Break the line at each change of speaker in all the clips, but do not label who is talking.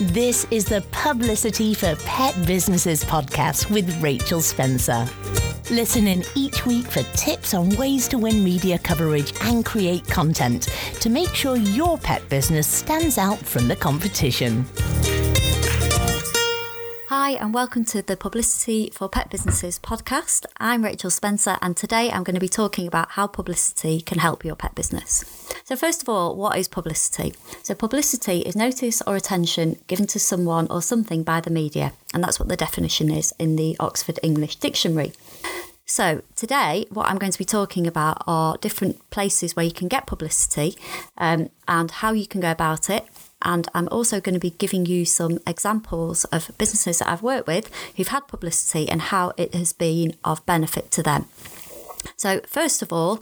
This is the Publicity for Pet Businesses podcast with Rachel Spencer. Listen in each week for tips on ways to win media coverage and create content to make sure your pet business stands out from the competition.
Hi, and welcome to the Publicity for Pet Businesses podcast. I'm Rachel Spencer, and today I'm going to be talking about how publicity can help your pet business. So, first of all, what is publicity? So, publicity is notice or attention given to someone or something by the media, and that's what the definition is in the Oxford English Dictionary. So, today, what I'm going to be talking about are different places where you can get publicity um, and how you can go about it and I'm also going to be giving you some examples of businesses that I've worked with who've had publicity and how it has been of benefit to them. So, first of all,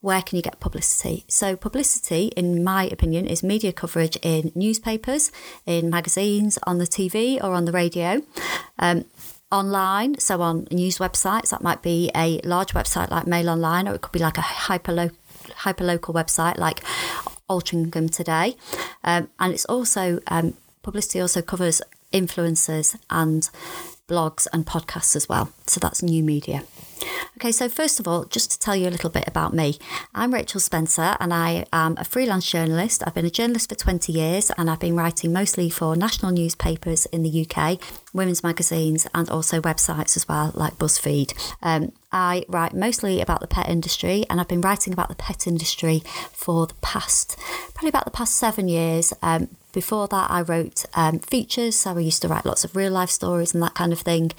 where can you get publicity? So, publicity, in my opinion, is media coverage in newspapers, in magazines, on the TV or on the radio. Um, online, so on news websites, that might be a large website like Mail Online, or it could be like a hyper local website like Altrincham today. Um, and it's also, um, publicity also covers influencers and blogs and podcasts as well. So that's new media. Okay, so first of all, just to tell you a little bit about me, I'm Rachel Spencer and I am a freelance journalist. I've been a journalist for 20 years and I've been writing mostly for national newspapers in the UK, women's magazines, and also websites as well, like BuzzFeed. Um, I write mostly about the pet industry and I've been writing about the pet industry for the past, probably about the past seven years. Um, before that, I wrote um, features, so I used to write lots of real life stories and that kind of thing.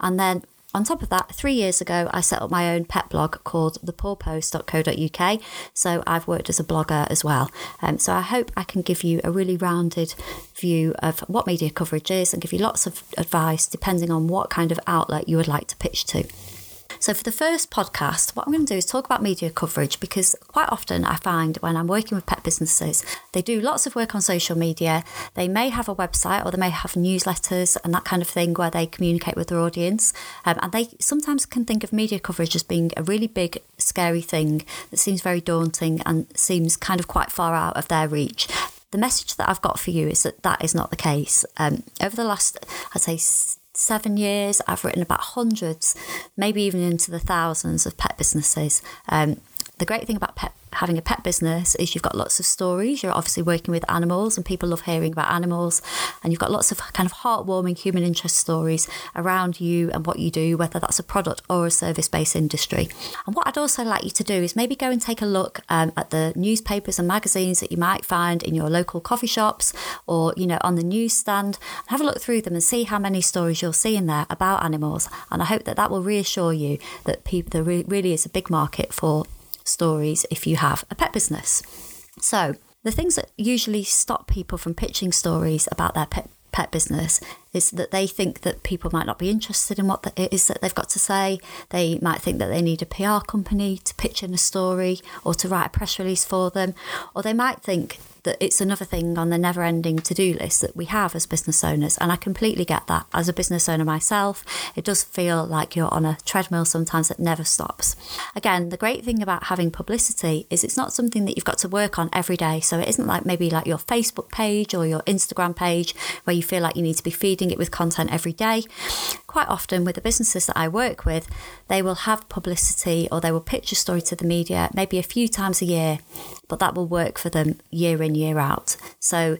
And then on top of that, three years ago, I set up my own pet blog called thepawpost.co.uk. So I've worked as a blogger as well. Um, so I hope I can give you a really rounded view of what media coverage is and give you lots of advice depending on what kind of outlet you would like to pitch to. So, for the first podcast, what I'm going to do is talk about media coverage because quite often I find when I'm working with pet businesses, they do lots of work on social media. They may have a website or they may have newsletters and that kind of thing where they communicate with their audience. Um, and they sometimes can think of media coverage as being a really big, scary thing that seems very daunting and seems kind of quite far out of their reach the message that I've got for you is that that is not the case. Um, over the last, I'd say, seven years, I've written about hundreds, maybe even into the thousands of pet businesses. Um, the great thing about pet having a pet business is you've got lots of stories. You're obviously working with animals, and people love hearing about animals. And you've got lots of kind of heartwarming human interest stories around you and what you do, whether that's a product or a service based industry. And what I'd also like you to do is maybe go and take a look um, at the newspapers and magazines that you might find in your local coffee shops or you know on the newsstand. Have a look through them and see how many stories you'll see in there about animals. And I hope that that will reassure you that there really is a big market for stories if you have a pet business. So, the things that usually stop people from pitching stories about their pet pet business is that they think that people might not be interested in what it is that they've got to say. They might think that they need a PR company to pitch in a story or to write a press release for them, or they might think that it's another thing on the never ending to do list that we have as business owners. And I completely get that. As a business owner myself, it does feel like you're on a treadmill sometimes that never stops. Again, the great thing about having publicity is it's not something that you've got to work on every day. So it isn't like maybe like your Facebook page or your Instagram page where you feel like you need to be feeding it with content every day. Quite often with the businesses that I work with, they will have publicity or they will pitch a story to the media maybe a few times a year, but that will work for them year in year out. So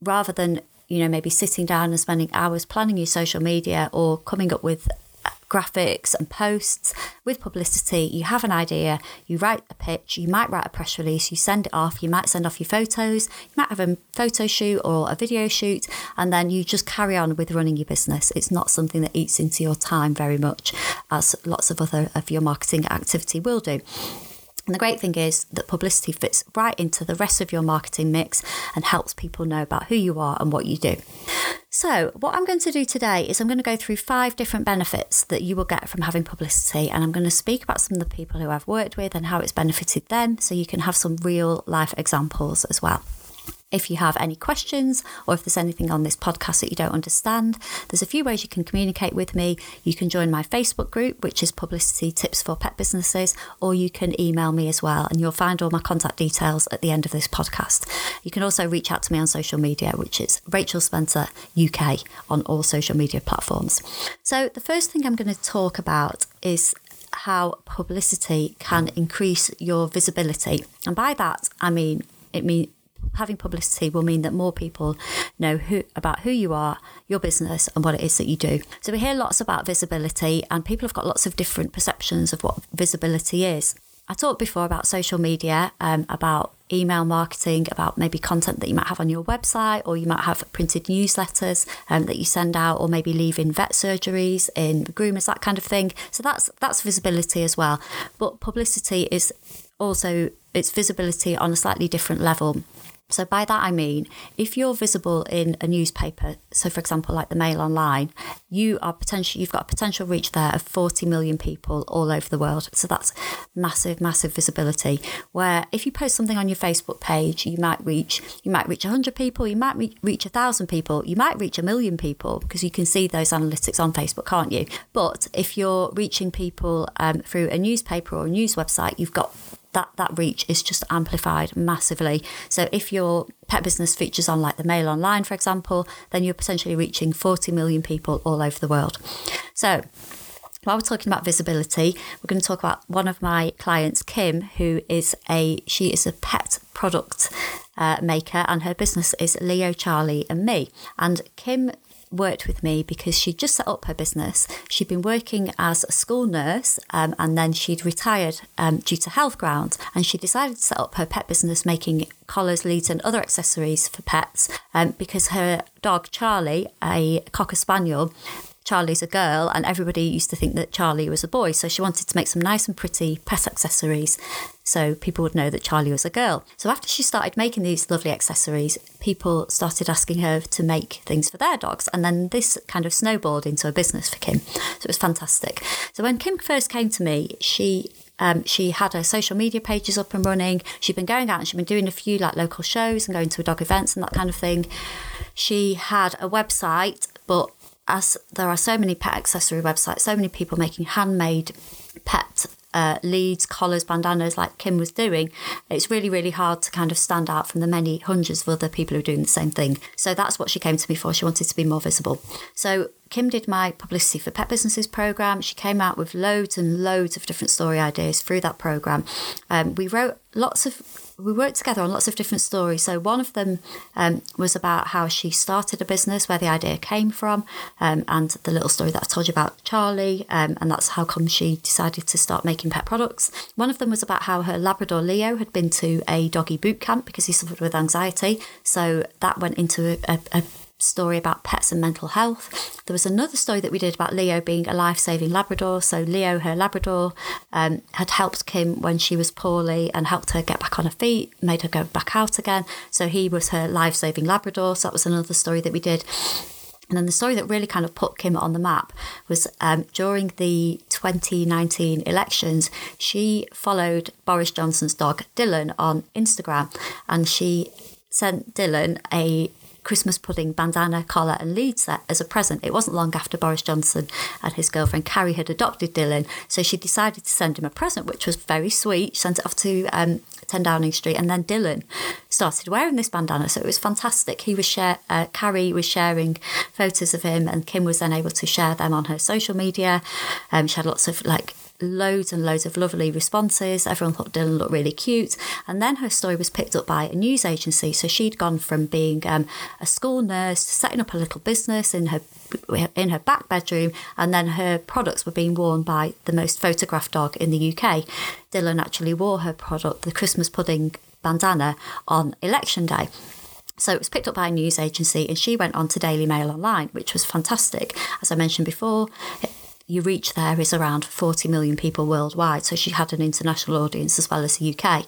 rather than, you know, maybe sitting down and spending hours planning your social media or coming up with graphics and posts with publicity. You have an idea, you write a pitch, you might write a press release, you send it off, you might send off your photos, you might have a photo shoot or a video shoot, and then you just carry on with running your business. It's not something that eats into your time very much, as lots of other of your marketing activity will do. And the great thing is that publicity fits right into the rest of your marketing mix and helps people know about who you are and what you do. So, what I'm going to do today is I'm going to go through five different benefits that you will get from having publicity, and I'm going to speak about some of the people who I've worked with and how it's benefited them so you can have some real life examples as well. If you have any questions or if there's anything on this podcast that you don't understand, there's a few ways you can communicate with me. You can join my Facebook group, which is Publicity Tips for Pet Businesses, or you can email me as well, and you'll find all my contact details at the end of this podcast. You can also reach out to me on social media, which is Rachel Spencer UK on all social media platforms. So, the first thing I'm going to talk about is how publicity can increase your visibility. And by that, I mean, it means having publicity will mean that more people know who about who you are, your business, and what it is that you do. So we hear lots about visibility, and people have got lots of different perceptions of what visibility is. I talked before about social media, um, about email marketing, about maybe content that you might have on your website, or you might have printed newsletters um, that you send out, or maybe leave in vet surgeries, in groomers, that kind of thing. So that's that's visibility as well. But publicity is also it's visibility on a slightly different level. So by that I mean, if you're visible in a newspaper, so for example, like the Mail Online, you are potentially you've got a potential reach there of 40 million people all over the world. So that's massive, massive visibility. Where if you post something on your Facebook page, you might reach you might reach 100 people, you might re- reach a thousand people, you might reach a million people because you can see those analytics on Facebook, can't you? But if you're reaching people um, through a newspaper or a news website, you've got that that reach is just amplified massively. So if your pet business features on like the Mail Online, for example, then you're potentially reaching 40 million people all over the world. So while we're talking about visibility, we're going to talk about one of my clients, Kim, who is a she is a pet product uh, maker, and her business is Leo, Charlie, and me. And Kim worked with me because she'd just set up her business. She'd been working as a school nurse um, and then she'd retired um, due to health grounds. And she decided to set up her pet business making collars, leads, and other accessories for pets um, because her dog, Charlie, a Cocker Spaniel, Charlie's a girl, and everybody used to think that Charlie was a boy. So she wanted to make some nice and pretty pet accessories so people would know that Charlie was a girl. So after she started making these lovely accessories, people started asking her to make things for their dogs. And then this kind of snowballed into a business for Kim. So it was fantastic. So when Kim first came to me, she um, she had her social media pages up and running. She'd been going out and she'd been doing a few like local shows and going to dog events and that kind of thing. She had a website, but as there are so many pet accessory websites, so many people making handmade pet uh, leads, collars, bandanas like Kim was doing, it's really, really hard to kind of stand out from the many hundreds of other people who are doing the same thing. So that's what she came to me for. She wanted to be more visible. So Kim did my publicity for pet businesses program. She came out with loads and loads of different story ideas through that program. Um, we wrote lots of we worked together on lots of different stories. So one of them um, was about how she started a business, where the idea came from, um, and the little story that I told you about Charlie, um, and that's how come she decided to start making pet products. One of them was about how her Labrador Leo had been to a doggy boot camp because he suffered with anxiety. So that went into a, a, a story about pets and mental health. There was another story that we did about Leo being a life saving Labrador. So, Leo, her Labrador, um, had helped Kim when she was poorly and helped her get back on her feet, made her go back out again. So, he was her life saving Labrador. So, that was another story that we did. And then the story that really kind of put Kim on the map was um, during the 2019 elections, she followed Boris Johnson's dog Dylan on Instagram and she sent Dylan a Christmas pudding, bandana, collar, and lead set as a present. It wasn't long after Boris Johnson and his girlfriend Carrie had adopted Dylan, so she decided to send him a present, which was very sweet. She sent it off to um, 10 Downing Street, and then Dylan started wearing this bandana, so it was fantastic. He was share, uh, Carrie was sharing photos of him, and Kim was then able to share them on her social media. Um, she had lots of like loads and loads of lovely responses. Everyone thought Dylan looked really cute. And then her story was picked up by a news agency. So she'd gone from being um, a school nurse setting up a little business in her in her back bedroom, and then her products were being worn by the most photographed dog in the UK. Dylan actually wore her product, the Christmas pudding bandana, on election day. So it was picked up by a news agency, and she went on to Daily Mail Online, which was fantastic. As I mentioned before, your reach there is around 40 million people worldwide. So she had an international audience as well as the UK.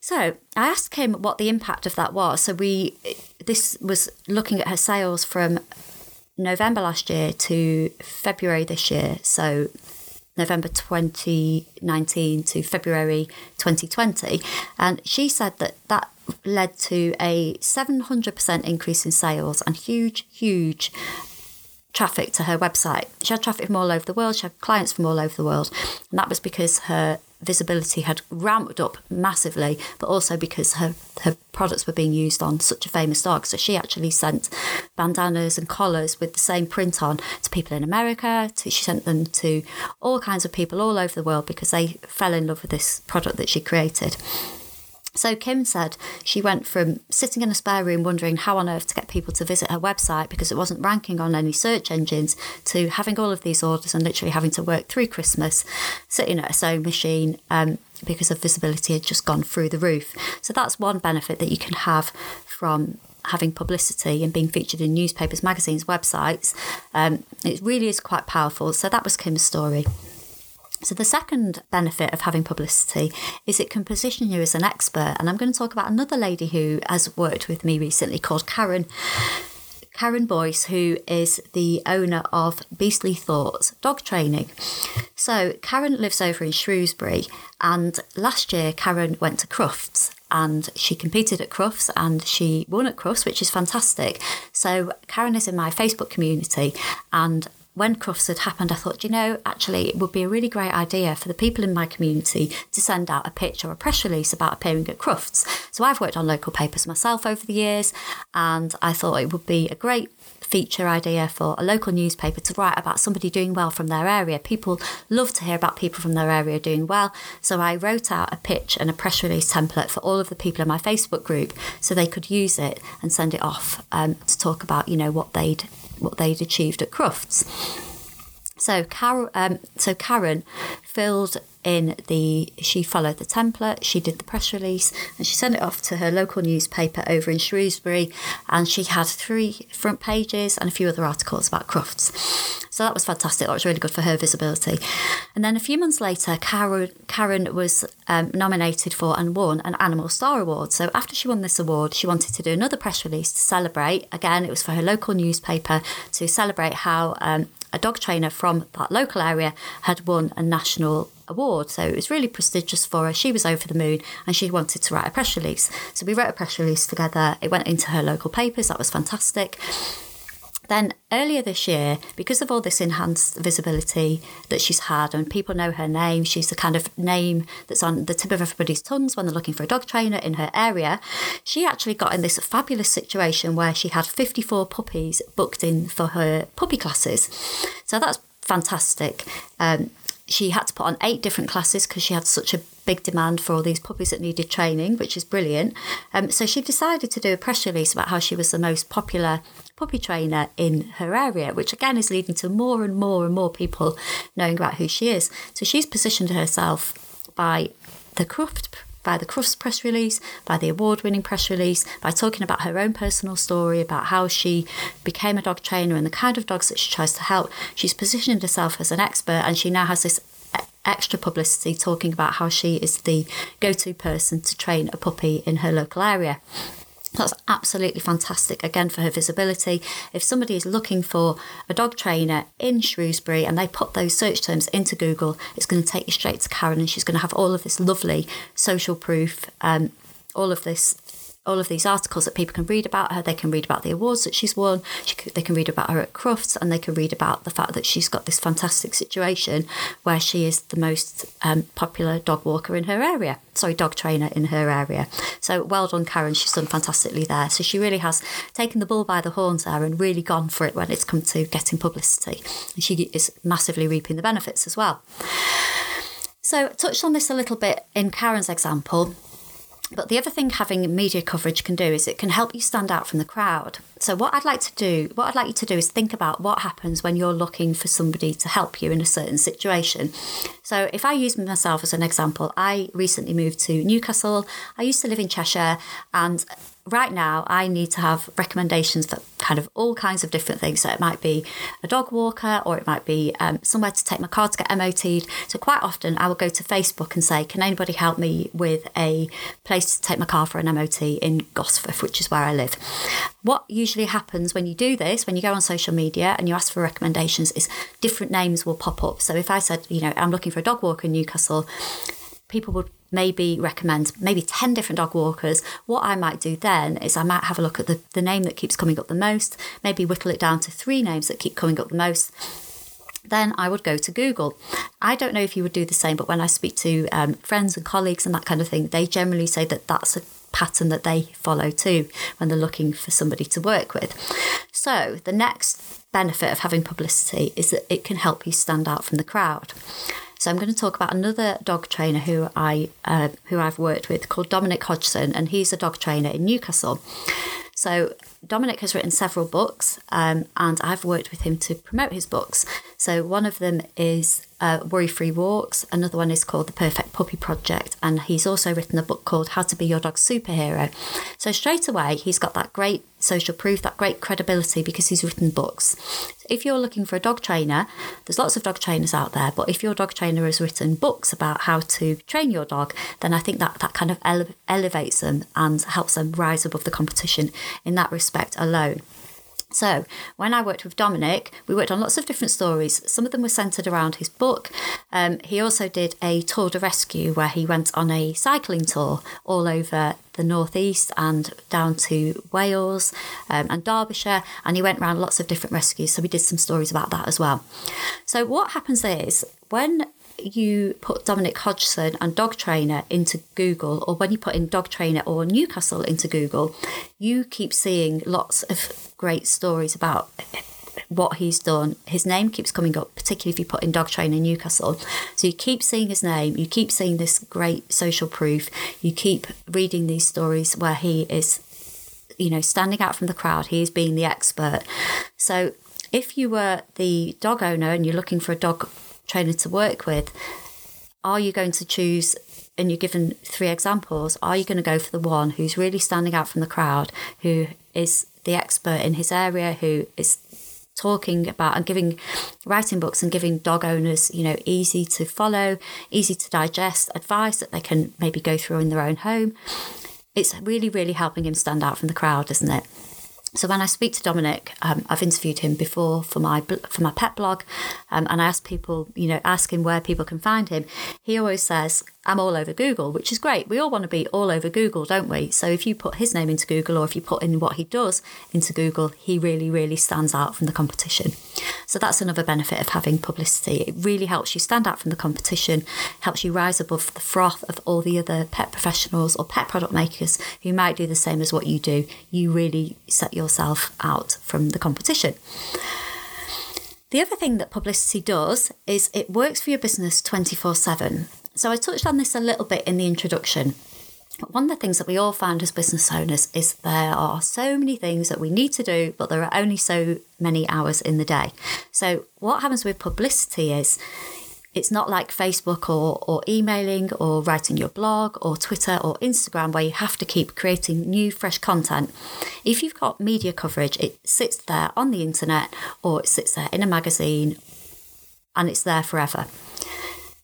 So I asked him what the impact of that was. So we, this was looking at her sales from November last year to February this year. So November 2019 to February 2020. And she said that that led to a 700% increase in sales and huge, huge traffic to her website. She had traffic from all over the world, she had clients from all over the world. And that was because her visibility had ramped up massively, but also because her, her products were being used on such a famous dog. So she actually sent bandanas and collars with the same print on to people in America. To, she sent them to all kinds of people all over the world because they fell in love with this product that she created. So Kim said she went from sitting in a spare room wondering how on earth to get people to visit her website because it wasn't ranking on any search engines to having all of these orders and literally having to work through Christmas, sitting at a sewing machine um, because of visibility had just gone through the roof. So that's one benefit that you can have from having publicity and being featured in newspapers, magazines, websites. Um, it really is quite powerful. So that was Kim's story. So, the second benefit of having publicity is it can position you as an expert. And I'm going to talk about another lady who has worked with me recently called Karen. Karen Boyce, who is the owner of Beastly Thoughts Dog Training. So, Karen lives over in Shrewsbury, and last year Karen went to Crufts and she competed at Crufts and she won at Crufts, which is fantastic. So, Karen is in my Facebook community, and when Crufts had happened, I thought, you know, actually, it would be a really great idea for the people in my community to send out a pitch or a press release about appearing at Crufts. So I've worked on local papers myself over the years, and I thought it would be a great feature idea for a local newspaper to write about somebody doing well from their area. People love to hear about people from their area doing well. So I wrote out a pitch and a press release template for all of the people in my Facebook group so they could use it and send it off um, to talk about, you know, what they'd what they'd achieved at Crufts. So, Car- um, so Karen filled in the she followed the template she did the press release and she sent it off to her local newspaper over in shrewsbury and she had three front pages and a few other articles about Crufts. So that was fantastic that was really good for her visibility. And then a few months later karen, karen was um, nominated for and won an animal star award. So after she won this award she wanted to do another press release to celebrate. Again it was for her local newspaper to celebrate how um, a dog trainer from that local area had won a national award. So it was really prestigious for her. She was over the moon and she wanted to write a press release. So we wrote a press release together. It went into her local papers. That was fantastic. Then earlier this year, because of all this enhanced visibility that she's had and people know her name, she's the kind of name that's on the tip of everybody's tongues when they're looking for a dog trainer in her area. She actually got in this fabulous situation where she had 54 puppies booked in for her puppy classes. So that's fantastic. Um, she had to put on eight different classes because she had such a big demand for all these puppies that needed training, which is brilliant. Um, so she decided to do a press release about how she was the most popular puppy trainer in her area, which again is leading to more and more and more people knowing about who she is. So she's positioned herself by the Cruft by the Crufts press release, by the award winning press release, by talking about her own personal story, about how she became a dog trainer and the kind of dogs that she tries to help. She's positioned herself as an expert and she now has this extra publicity talking about how she is the go to person to train a puppy in her local area. That's absolutely fantastic again for her visibility. If somebody is looking for a dog trainer in Shrewsbury and they put those search terms into Google, it's going to take you straight to Karen and she's going to have all of this lovely social proof, um, all of this all of these articles that people can read about her. They can read about the awards that she's won. She, they can read about her at Crufts, and they can read about the fact that she's got this fantastic situation where she is the most um, popular dog walker in her area. Sorry, dog trainer in her area. So well done, Karen. She's done fantastically there. So she really has taken the bull by the horns there and really gone for it when it's come to getting publicity. And she is massively reaping the benefits as well. So, touched on this a little bit in Karen's example. But the other thing having media coverage can do is it can help you stand out from the crowd. So what I'd like to do, what I'd like you to do is think about what happens when you're looking for somebody to help you in a certain situation. So if I use myself as an example, I recently moved to Newcastle. I used to live in Cheshire and right now I need to have recommendations for kind of all kinds of different things. So it might be a dog walker or it might be um, somewhere to take my car to get MOT'd. So quite often I will go to Facebook and say, can anybody help me with a place to take my car for an MOT in Gosforth, which is where I live. What usually happens when you do this, when you go on social media and you ask for recommendations, is different names will pop up. So if I said, you know, I'm looking for a dog walker in Newcastle, people would maybe recommend maybe 10 different dog walkers. What I might do then is I might have a look at the, the name that keeps coming up the most, maybe whittle it down to three names that keep coming up the most. Then I would go to Google. I don't know if you would do the same, but when I speak to um, friends and colleagues and that kind of thing, they generally say that that's a pattern that they follow too when they're looking for somebody to work with. So, the next benefit of having publicity is that it can help you stand out from the crowd. So I'm going to talk about another dog trainer who I uh, who I've worked with called Dominic Hodgson, and he's a dog trainer in Newcastle. So Dominic has written several books, um, and I've worked with him to promote his books. So one of them is uh, Worry Free Walks. Another one is called The Perfect Puppy Project, and he's also written a book called How to Be Your Dog's Superhero. So straight away, he's got that great social proof, that great credibility because he's written books. If you're looking for a dog trainer, there's lots of dog trainers out there, but if your dog trainer has written books about how to train your dog, then I think that that kind of ele- elevates them and helps them rise above the competition in that respect alone. So, when I worked with Dominic, we worked on lots of different stories. Some of them were centered around his book. Um, he also did a tour de rescue where he went on a cycling tour all over the northeast and down to Wales um, and Derbyshire, and he went around lots of different rescues. So, we did some stories about that as well. So, what happens is when you put Dominic Hodgson and dog trainer into Google, or when you put in dog trainer or Newcastle into Google, you keep seeing lots of great stories about what he's done. His name keeps coming up, particularly if you put in dog trainer Newcastle. So you keep seeing his name, you keep seeing this great social proof, you keep reading these stories where he is, you know, standing out from the crowd, he is being the expert. So if you were the dog owner and you're looking for a dog trainer to work with, are you going to choose? And you're given three examples. Are you going to go for the one who's really standing out from the crowd, who is the expert in his area, who is talking about and giving writing books and giving dog owners you know easy to follow easy to digest advice that they can maybe go through in their own home it's really really helping him stand out from the crowd isn't it so when I speak to Dominic, um, I've interviewed him before for my for my pet blog, um, and I ask people, you know, ask him where people can find him. He always says, "I'm all over Google," which is great. We all want to be all over Google, don't we? So if you put his name into Google, or if you put in what he does into Google, he really, really stands out from the competition. So that's another benefit of having publicity. It really helps you stand out from the competition, helps you rise above the froth of all the other pet professionals or pet product makers who might do the same as what you do. You really set yourself out from the competition. The other thing that publicity does is it works for your business 24 7. So I touched on this a little bit in the introduction. One of the things that we all find as business owners is there are so many things that we need to do, but there are only so many hours in the day. So, what happens with publicity is it's not like Facebook or, or emailing or writing your blog or Twitter or Instagram where you have to keep creating new, fresh content. If you've got media coverage, it sits there on the internet or it sits there in a magazine and it's there forever.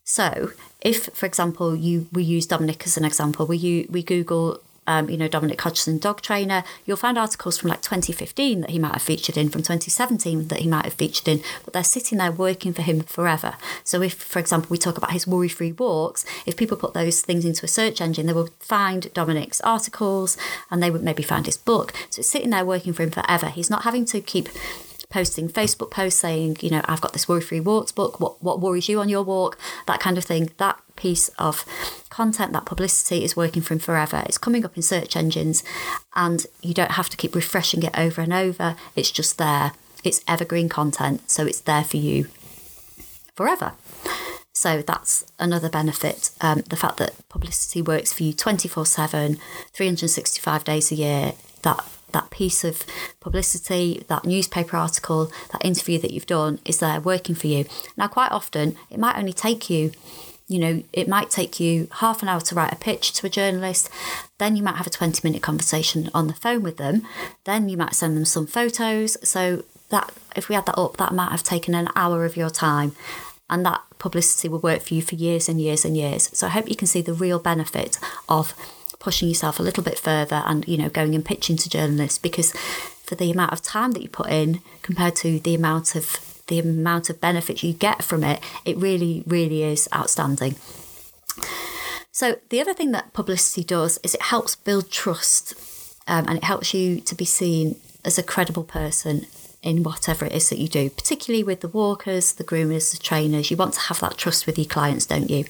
So, if, for example, you we use Dominic as an example, we you we Google um, you know, Dominic Hodgson, dog trainer, you'll find articles from like 2015 that he might have featured in, from 2017 that he might have featured in, but they're sitting there working for him forever. So if, for example, we talk about his worry-free walks, if people put those things into a search engine, they will find Dominic's articles and they would maybe find his book. So it's sitting there working for him forever. He's not having to keep posting Facebook posts saying, you know, I've got this worry free walks book. What what worries you on your walk? That kind of thing. That piece of content, that publicity is working for him forever. It's coming up in search engines and you don't have to keep refreshing it over and over. It's just there. It's evergreen content, so it's there for you forever. So that's another benefit. Um, the fact that publicity works for you 24 7, 365 days a year, that that piece of publicity, that newspaper article, that interview that you've done is there working for you. Now, quite often, it might only take you, you know, it might take you half an hour to write a pitch to a journalist. Then you might have a 20 minute conversation on the phone with them. Then you might send them some photos. So that if we add that up, that might have taken an hour of your time. And that publicity will work for you for years and years and years. So I hope you can see the real benefit of pushing yourself a little bit further and, you know, going and pitching to journalists because for the amount of time that you put in compared to the amount of the amount of benefit you get from it, it really, really is outstanding. So, the other thing that publicity does is it helps build trust um, and it helps you to be seen as a credible person in whatever it is that you do, particularly with the walkers, the groomers, the trainers. You want to have that trust with your clients, don't you?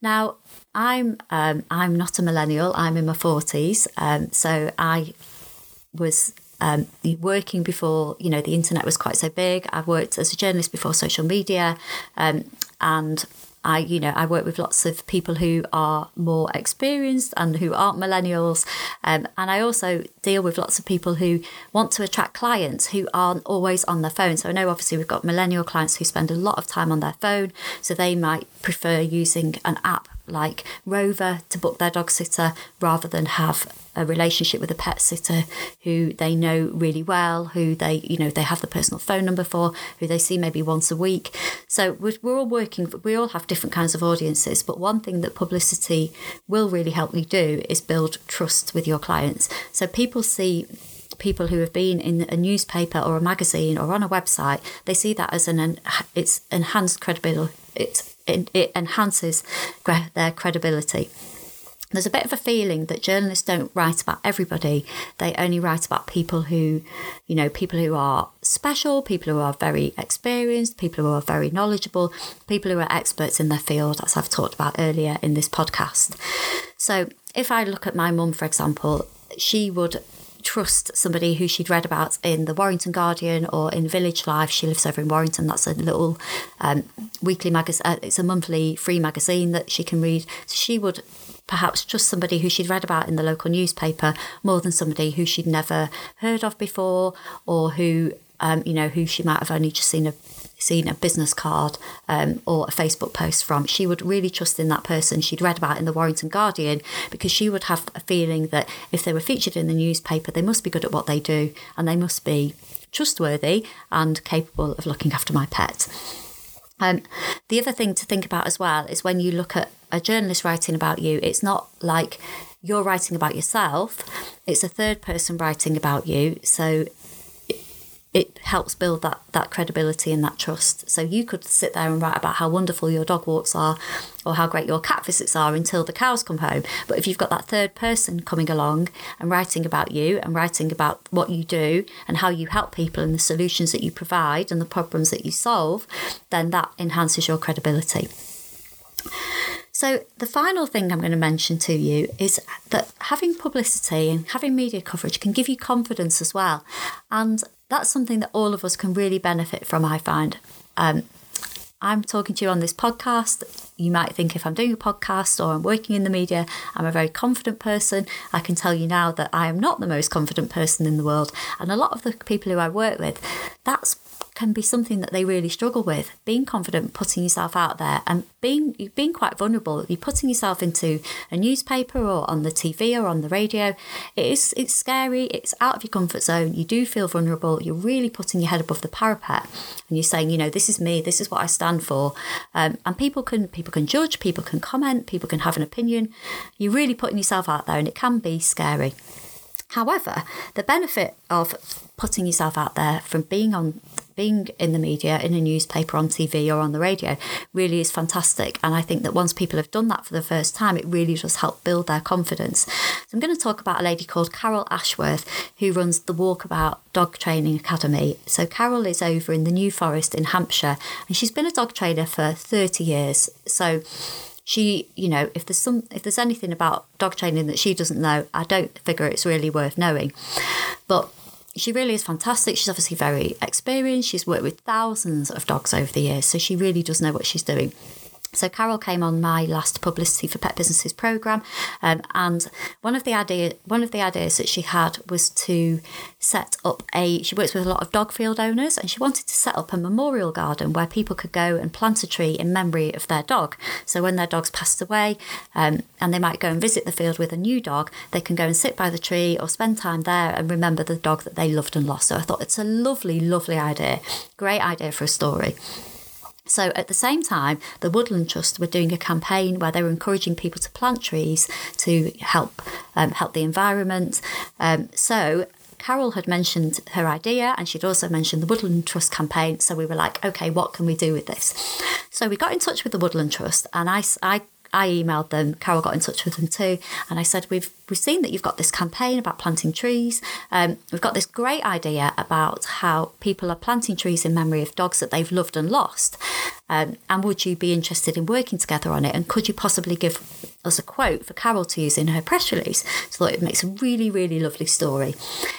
Now, I'm um, I'm not a millennial. I'm in my forties, um, so I was um, working before you know the internet was quite so big. I've worked as a journalist before social media, um, and I, you know, I work with lots of people who are more experienced and who aren't millennials, um, and I also deal with lots of people who want to attract clients who aren't always on their phone. So I know obviously we've got millennial clients who spend a lot of time on their phone, so they might prefer using an app like Rover to book their dog sitter rather than have a relationship with a pet sitter who they know really well, who they, you know, they have the personal phone number for, who they see maybe once a week. So we're, we're all working, we all have different kinds of audiences. But one thing that publicity will really help you do is build trust with your clients. So people see people who have been in a newspaper or a magazine or on a website, they see that as an it's enhanced credibility. It's it, it enhances their credibility. There's a bit of a feeling that journalists don't write about everybody. They only write about people who, you know, people who are special, people who are very experienced, people who are very knowledgeable, people who are experts in their field, as I've talked about earlier in this podcast. So if I look at my mum, for example, she would trust somebody who she'd read about in the Warrington Guardian or in Village Life. She lives over in Warrington. That's a little um, weekly magazine. Uh, it's a monthly free magazine that she can read. So she would perhaps trust somebody who she'd read about in the local newspaper more than somebody who she'd never heard of before or who um, you know who she might have only just seen a seen a business card um, or a Facebook post from, she would really trust in that person she'd read about in the Warrington Guardian because she would have a feeling that if they were featured in the newspaper, they must be good at what they do and they must be trustworthy and capable of looking after my pet. Um, the other thing to think about as well is when you look at a journalist writing about you, it's not like you're writing about yourself, it's a third person writing about you. So it helps build that that credibility and that trust. So you could sit there and write about how wonderful your dog walks are or how great your cat visits are until the cows come home. But if you've got that third person coming along and writing about you and writing about what you do and how you help people and the solutions that you provide and the problems that you solve, then that enhances your credibility. So, the final thing I'm going to mention to you is that having publicity and having media coverage can give you confidence as well. And that's something that all of us can really benefit from, I find. Um, I'm talking to you on this podcast. You might think if I'm doing a podcast or I'm working in the media, I'm a very confident person. I can tell you now that I am not the most confident person in the world. And a lot of the people who I work with, that's can be something that they really struggle with. Being confident, putting yourself out there, and being being quite vulnerable. You're putting yourself into a newspaper or on the TV or on the radio. It is it's scary. It's out of your comfort zone. You do feel vulnerable. You're really putting your head above the parapet, and you're saying, you know, this is me. This is what I stand for. Um, and people can people can judge. People can comment. People can have an opinion. You're really putting yourself out there, and it can be scary. However, the benefit of putting yourself out there from being on being in the media, in a newspaper, on TV, or on the radio really is fantastic. And I think that once people have done that for the first time, it really does help build their confidence. So I'm going to talk about a lady called Carol Ashworth who runs the Walkabout Dog Training Academy. So Carol is over in the New Forest in Hampshire and she's been a dog trainer for 30 years. So she you know if there's some if there's anything about dog training that she doesn't know i don't figure it's really worth knowing. But she really is fantastic. She's obviously very experienced. She's worked with thousands of dogs over the years so she really does know what she's doing So Carol came on my last publicity for pet businesses program, um, and one of the idea one of the ideas that she had was to set up a. She works with a lot of dog field owners, and she wanted to set up a memorial garden where people could go and plant a tree in memory of their dog. So when their dog's passed away, um, and they might go and visit the field with a new dog, they can go and sit by the tree or spend time there and remember the dog that they loved and lost. So I thought it's a lovely, lovely idea, great idea for a story. So at the same time, the Woodland Trust were doing a campaign where they were encouraging people to plant trees to help um, help the environment. Um, so Carol had mentioned her idea and she'd also mentioned the Woodland Trust campaign. So we were like, okay, what can we do with this? So we got in touch with the Woodland Trust and I, I I emailed them. Carol got in touch with them too, and I said, "We've we've seen that you've got this campaign about planting trees. Um, we've got this great idea about how people are planting trees in memory of dogs that they've loved and lost. Um, and would you be interested in working together on it? And could you possibly give us a quote for Carol to use in her press release so that it makes a really, really lovely story?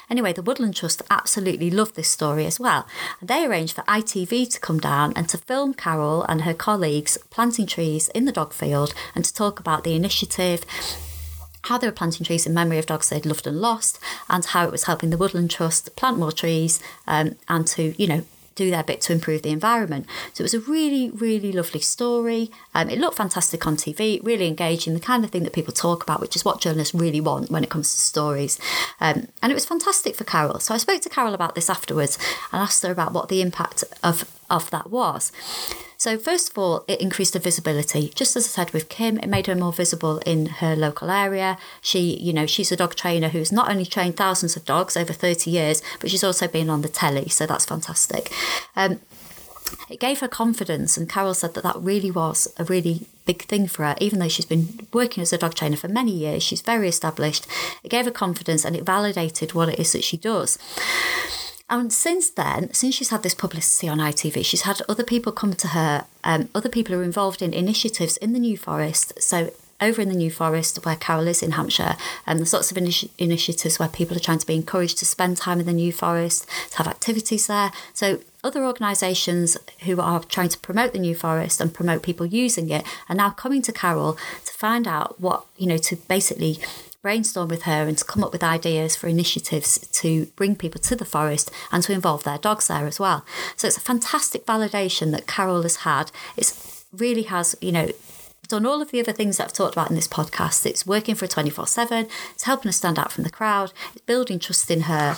Anyway, the Woodland Trust absolutely loved this story as well. And they arranged for ITV to come down and to film Carol and her colleagues planting trees in the dog field and to talk about the initiative how they were planting trees in memory of dogs they'd loved and lost, and how it was helping the Woodland Trust plant more trees um, and to, you know, do their bit to improve the environment. So it was a really, really lovely story. Um, it looked fantastic on TV, really engaging, the kind of thing that people talk about, which is what journalists really want when it comes to stories. Um, and it was fantastic for Carol. So I spoke to Carol about this afterwards and asked her about what the impact of, of that was. So, first of all, it increased her visibility. Just as I said with Kim, it made her more visible in her local area. She, you know, she's a dog trainer who's not only trained thousands of dogs over 30 years, but she's also been on the telly. So, that's fantastic. Um, it gave her confidence, and Carol said that that really was a really big thing for her, even though she's been working as a dog trainer for many years. She's very established. It gave her confidence and it validated what it is that she does. And since then, since she's had this publicity on ITV, she's had other people come to her. Um, other people are involved in initiatives in the New Forest. So over in the New Forest, where Carol is in Hampshire, and um, there's lots of initi- initiatives where people are trying to be encouraged to spend time in the New Forest, to have activities there. So other organisations who are trying to promote the New Forest and promote people using it are now coming to Carol to find out what, you know, to basically brainstorm with her and to come up with ideas for initiatives to bring people to the forest and to involve their dogs there as well. So it's a fantastic validation that Carol has had. It really has, you know, done all of the other things that I've talked about in this podcast. It's working for 24 7, it's helping her stand out from the crowd, it's building trust in her,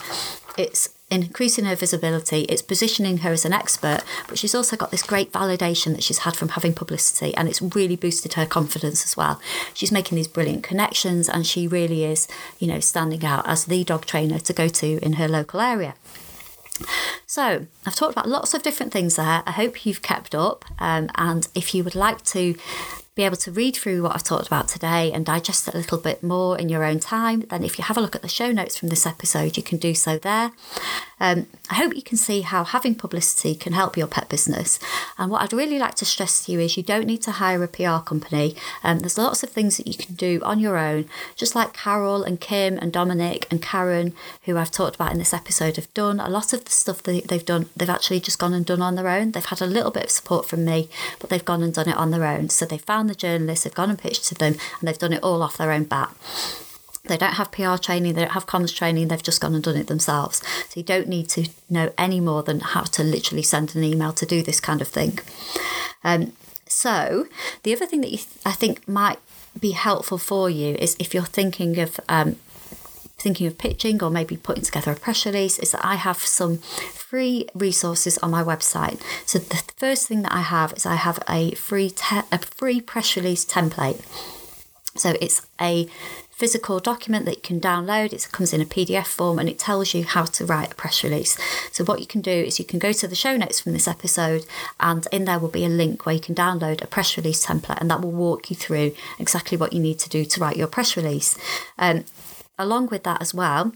it's increasing her visibility, it's positioning her as an expert, but she's also got this great validation that she's had from having publicity and it's really boosted her confidence as well. She's making these brilliant connections and she really is, you know, standing out as the dog trainer to go to in her local area. So, I've talked about lots of different things there. I hope you've kept up. Um, and if you would like to be able to read through what I've talked about today and digest it a little bit more in your own time, then if you have a look at the show notes from this episode, you can do so there. Um, I hope you can see how having publicity can help your pet business. And what I'd really like to stress to you is you don't need to hire a PR company. Um, there's lots of things that you can do on your own, just like Carol and Kim and Dominic and Karen, who I've talked about in this episode, have done. A lot of the stuff that they've done, they've actually just gone and done on their own. They've had a little bit of support from me, but they've gone and done it on their own. So they the journalists, they've gone and pitched to them, and they've done it all off their own bat. They don't have PR training, they don't have comms training, they've just gone and done it themselves. So you don't need to know any more than how to literally send an email to do this kind of thing. Um, so the other thing that you th- I think might be helpful for you is if you're thinking of um, thinking of pitching or maybe putting together a press release is that I have some free resources on my website. So the first thing that I have is I have a free te- a free press release template. So it's a physical document that you can download. It comes in a PDF form and it tells you how to write a press release. So, what you can do is you can go to the show notes from this episode, and in there will be a link where you can download a press release template, and that will walk you through exactly what you need to do to write your press release. Um, along with that, as well,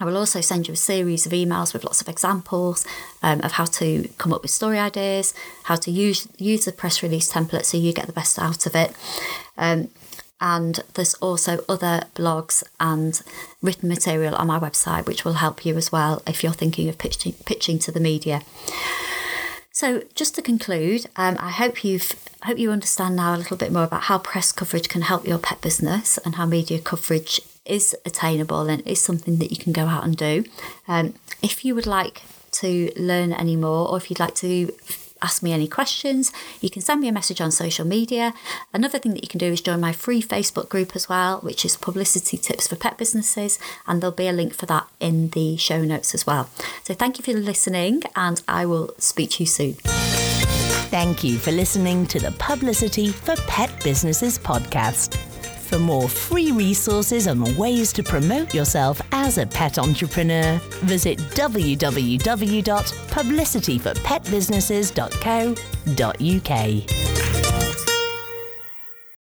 I will also send you a series of emails with lots of examples um, of how to come up with story ideas, how to use use the press release template so you get the best out of it. Um, and there's also other blogs and written material on my website which will help you as well if you're thinking of pitching, pitching to the media. So, just to conclude, um, I hope you've I hope you understand now a little bit more about how press coverage can help your pet business and how media coverage is attainable and is something that you can go out and do. Um, if you would like to learn any more, or if you'd like to ask me any questions, you can send me a message on social media. Another thing that you can do is join my free Facebook group as well, which is Publicity Tips for Pet Businesses, and there'll be a link for that in the show notes as well. So thank you for listening, and I will speak to you soon.
Thank you for listening to the Publicity for Pet Businesses podcast. For more free resources and ways to promote yourself as a pet entrepreneur, visit www.publicityforpetbusinesses.co.uk.